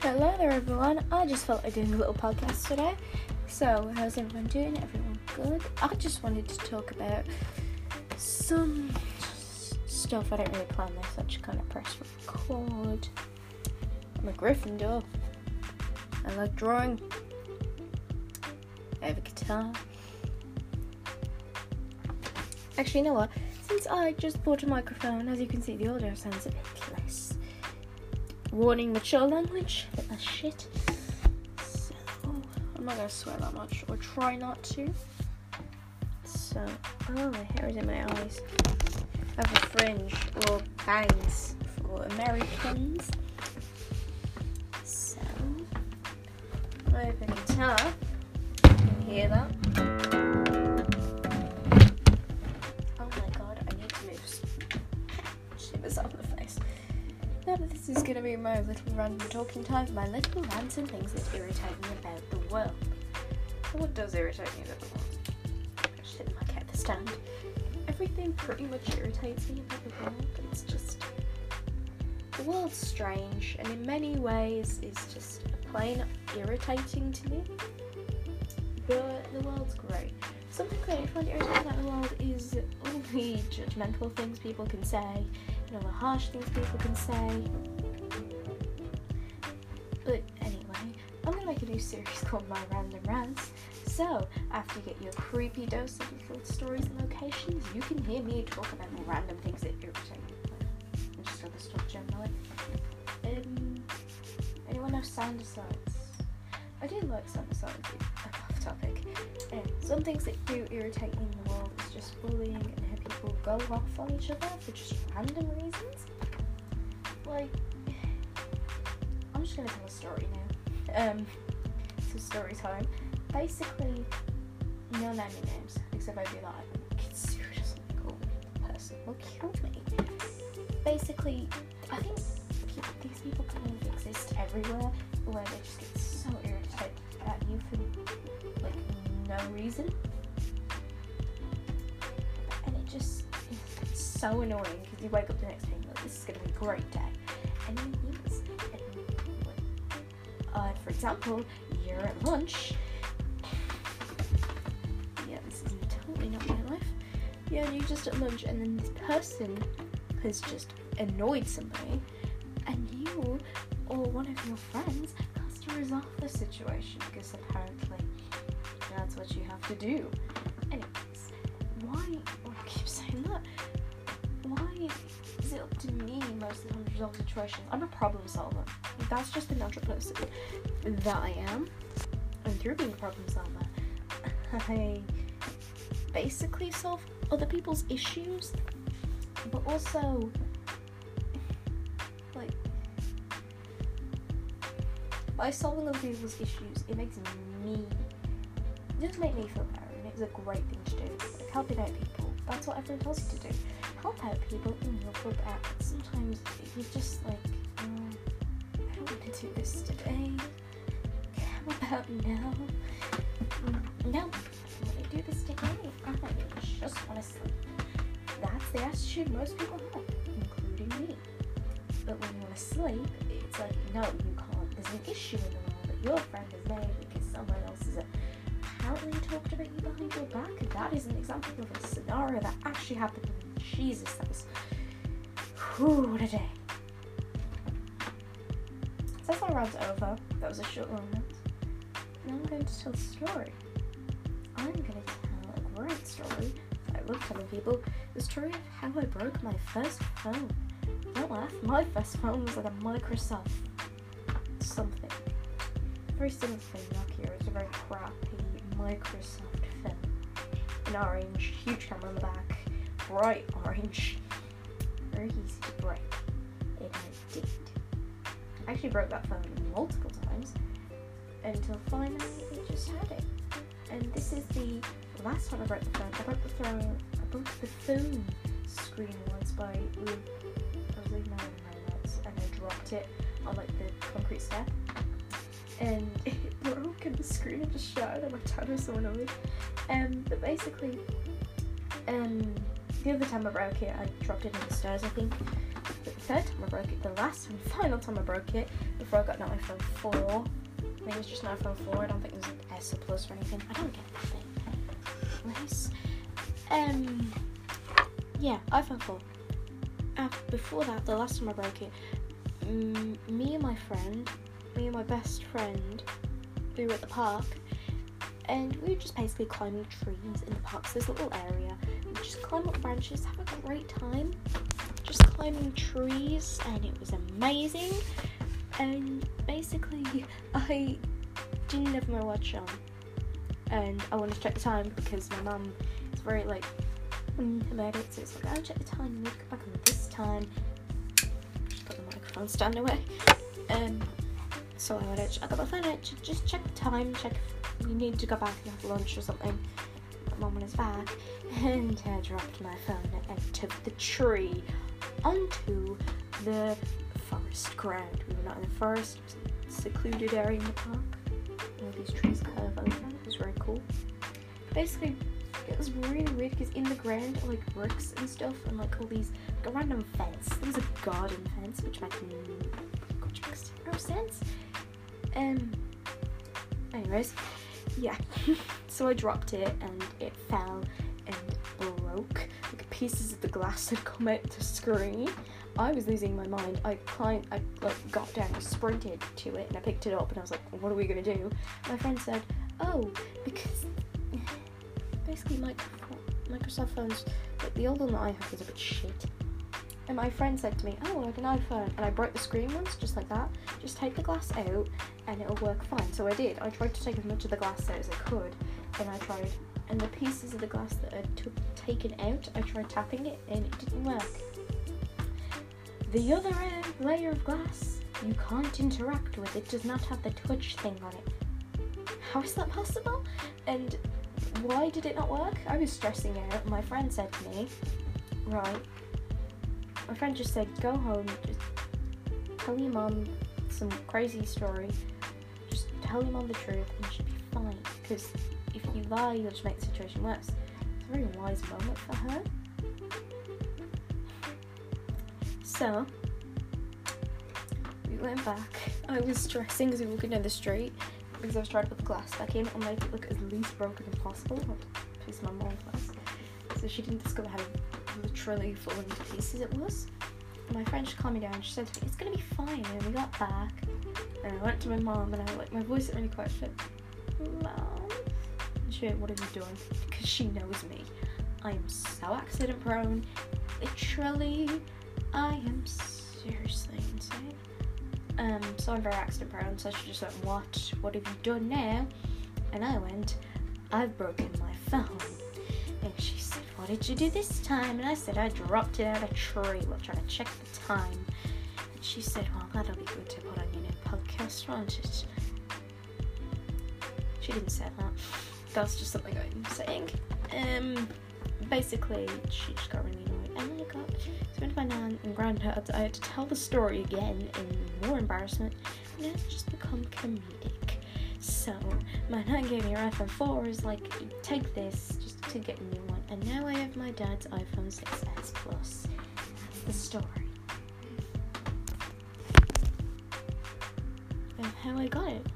Hello there, everyone. I just felt like doing a little podcast today. So, how's everyone doing? Everyone good? I just wanted to talk about some stuff I didn't really plan this. I just kind of press record. I'm a Gryffindor. I like drawing. I have a guitar. Actually, you know what? Since I just bought a microphone, as you can see, the audio sounds a bit. Warning mature language, bit shit. So, I'm not gonna swear that much, or try not to. So, oh, my hair is in my eyes. I have a fringe, or bangs for Americans. So, I have a guitar. You can hear that. Gonna be my little random talking time, my little rants and things that irritate me about the world. What does irritate me about the world? I hit my cat the stand. Everything pretty much irritates me about the world. It's just the world's strange and in many ways is just plain irritating to me. But the world's great. Something that I find irritating about the world is all the judgmental things people can say, you know, the harsh things people can say. New series called My Random Rants. So, after you get your creepy dose of little stories and locations, you can hear me talk about the random things that irritate me. And just other stuff generally. Um, anyone know sound asides? I do like sound asides, off topic. Um, some things that do irritate me in the world is just bullying and how people go off on each other for just random reasons. Like, I'm just gonna tell a story now. Um, so story time. Basically, no naming names, except I'd be like, get serious, like, oh, the person will kill me. Basically, I think pe- these people kind of exist everywhere, where they just get so irritated at you for like no reason, and it just is so annoying because you wake up the next day and you're like, this is gonna be a great day, and is. And like, uh, for example, you're at lunch. Yeah, this is totally not my life. Yeah, and you're just at lunch, and then this person has just annoyed somebody, and you or one of your friends has to resolve the situation because apparently that's what you have to do. Anyways, why? oh, I keep saying that. Why is it up to me most of the time to resolve situations? I'm a problem solver. That's just the natural person that I am. And through being a problem solver, I basically solve other people's issues, but also like by solving other people's issues, it makes me doesn't make me feel better. and it's a great thing to do. Like helping out people. That's what everyone tells you to do. Help out people and you'll feel sometimes you're just like, do this today. How about now? No, I don't want to do this today. I just want to sleep. That's the attitude most people have, including me. But when you want to sleep, it's like, no, you can't. There's an issue in the world that your friend has made because someone else has apparently talked about you behind your back. And that is an example of a scenario that actually happened. Jesus, that was. Whew, what a day. Over. That was a short rant. Now I'm going to tell a story. I'm going to tell a great story. I love telling people the story of how I broke my first phone. Don't laugh. My first phone was like a Microsoft something. Very similar to Nokia. It's a very crappy Microsoft phone. In orange, huge camera on the back, bright orange. Very easy to break. And I did. I actually broke that phone multiple times until finally it just had it. And this is the last time I broke the phone. I broke the phone. I broke the phone screen once by I was my notes and I dropped it on like the concrete step and it broke and the screen had just shattered and my dad was so annoyed. Um, but basically, um, the other time I broke it, I dropped it on the stairs, I think, I broke it, the last and final time I broke it, before I got an iPhone 4, I think it was just an iPhone 4, I don't think it was an S or Plus or anything. I don't get that thing. Nice. Um, yeah, iPhone 4. Uh, before that, the last time I broke it, me and my friend, me and my best friend, we were at the park and we were just basically climbing trees in the park. So this little area, we just climb up branches, have a great time, climbing trees, and it was amazing. And basically, I didn't have my watch on, and I wanted to check the time because my mum is very like mm, about it. So it's like, I'll check the time. We to back on this time. Just put the microphone stand away. Um, so I went. To, I got my phone out. Just check the time. Check if you need to go back and have lunch or something. My mum was back, and I dropped my phone and took the tree onto the forest ground. We were not in the forest, secluded area in the park. All these trees curve over. It was very cool. Basically, it was really weird because in the ground like bricks and stuff and like all these like a random fence. There was a garden fence which makes no sense. Um anyways, yeah. so I dropped it and it fell and broke. Like pieces of the glass had come out the screen. I was losing my mind. I climbed, I like got down, I sprinted to it, and I picked it up, and I was like, "What are we gonna do?" My friend said, "Oh, because basically Microsoft phones, like the old one that I have was a bit shit." And my friend said to me, "Oh, like an iPhone," and I broke the screen once, just like that. Just take the glass out, and it'll work fine. So I did. I tried to take as much of the glass out as I could, and I tried. And the pieces of the glass that I took taken out, I tried tapping it, and it didn't work. The other layer of glass you can't interact with. It does not have the touch thing on it. How is that possible? And why did it not work? I was stressing out. My friend said to me, right. My friend just said, go home, just tell your mom some crazy story. Just tell your mom the truth and she'll be fine. Because lie, just make the situation worse. It's a very wise moment for her. So, we went back. I was stressing as we were walking down the street because I was trying to put the glass back in and make it look as least broken as possible. Not to piss my mom off. So she didn't discover how literally falling to pieces it was. My friend just calmed me down. She said to me, "It's gonna be fine." And we got back, and I went to my mom, and I like my voice really quiet. She said, "Mom," went, "What are you doing?" Because she knows me. I am so accident prone. Literally, I am seriously insane. Um, so I'm very accident prone. So she just went, "What? What have you done now?" And I went, "I've broken my phone." And she said, "What did you do this time?" And I said, "I dropped it out of a tree while trying to check the time." And she said, "Well, that'll be good to put on your new podcast, won't it?" She didn't say that. That's just something I'm saying. Um, basically, she just got really annoyed. And then I got so went to my nan and granddad. I had to tell the story again in more embarrassment, and it's just become comedic. So my nan gave me her iPhone 4. Is like, take this just to get a new one, and now I have my dad's iPhone 6s Plus. That's the story. And how I got it.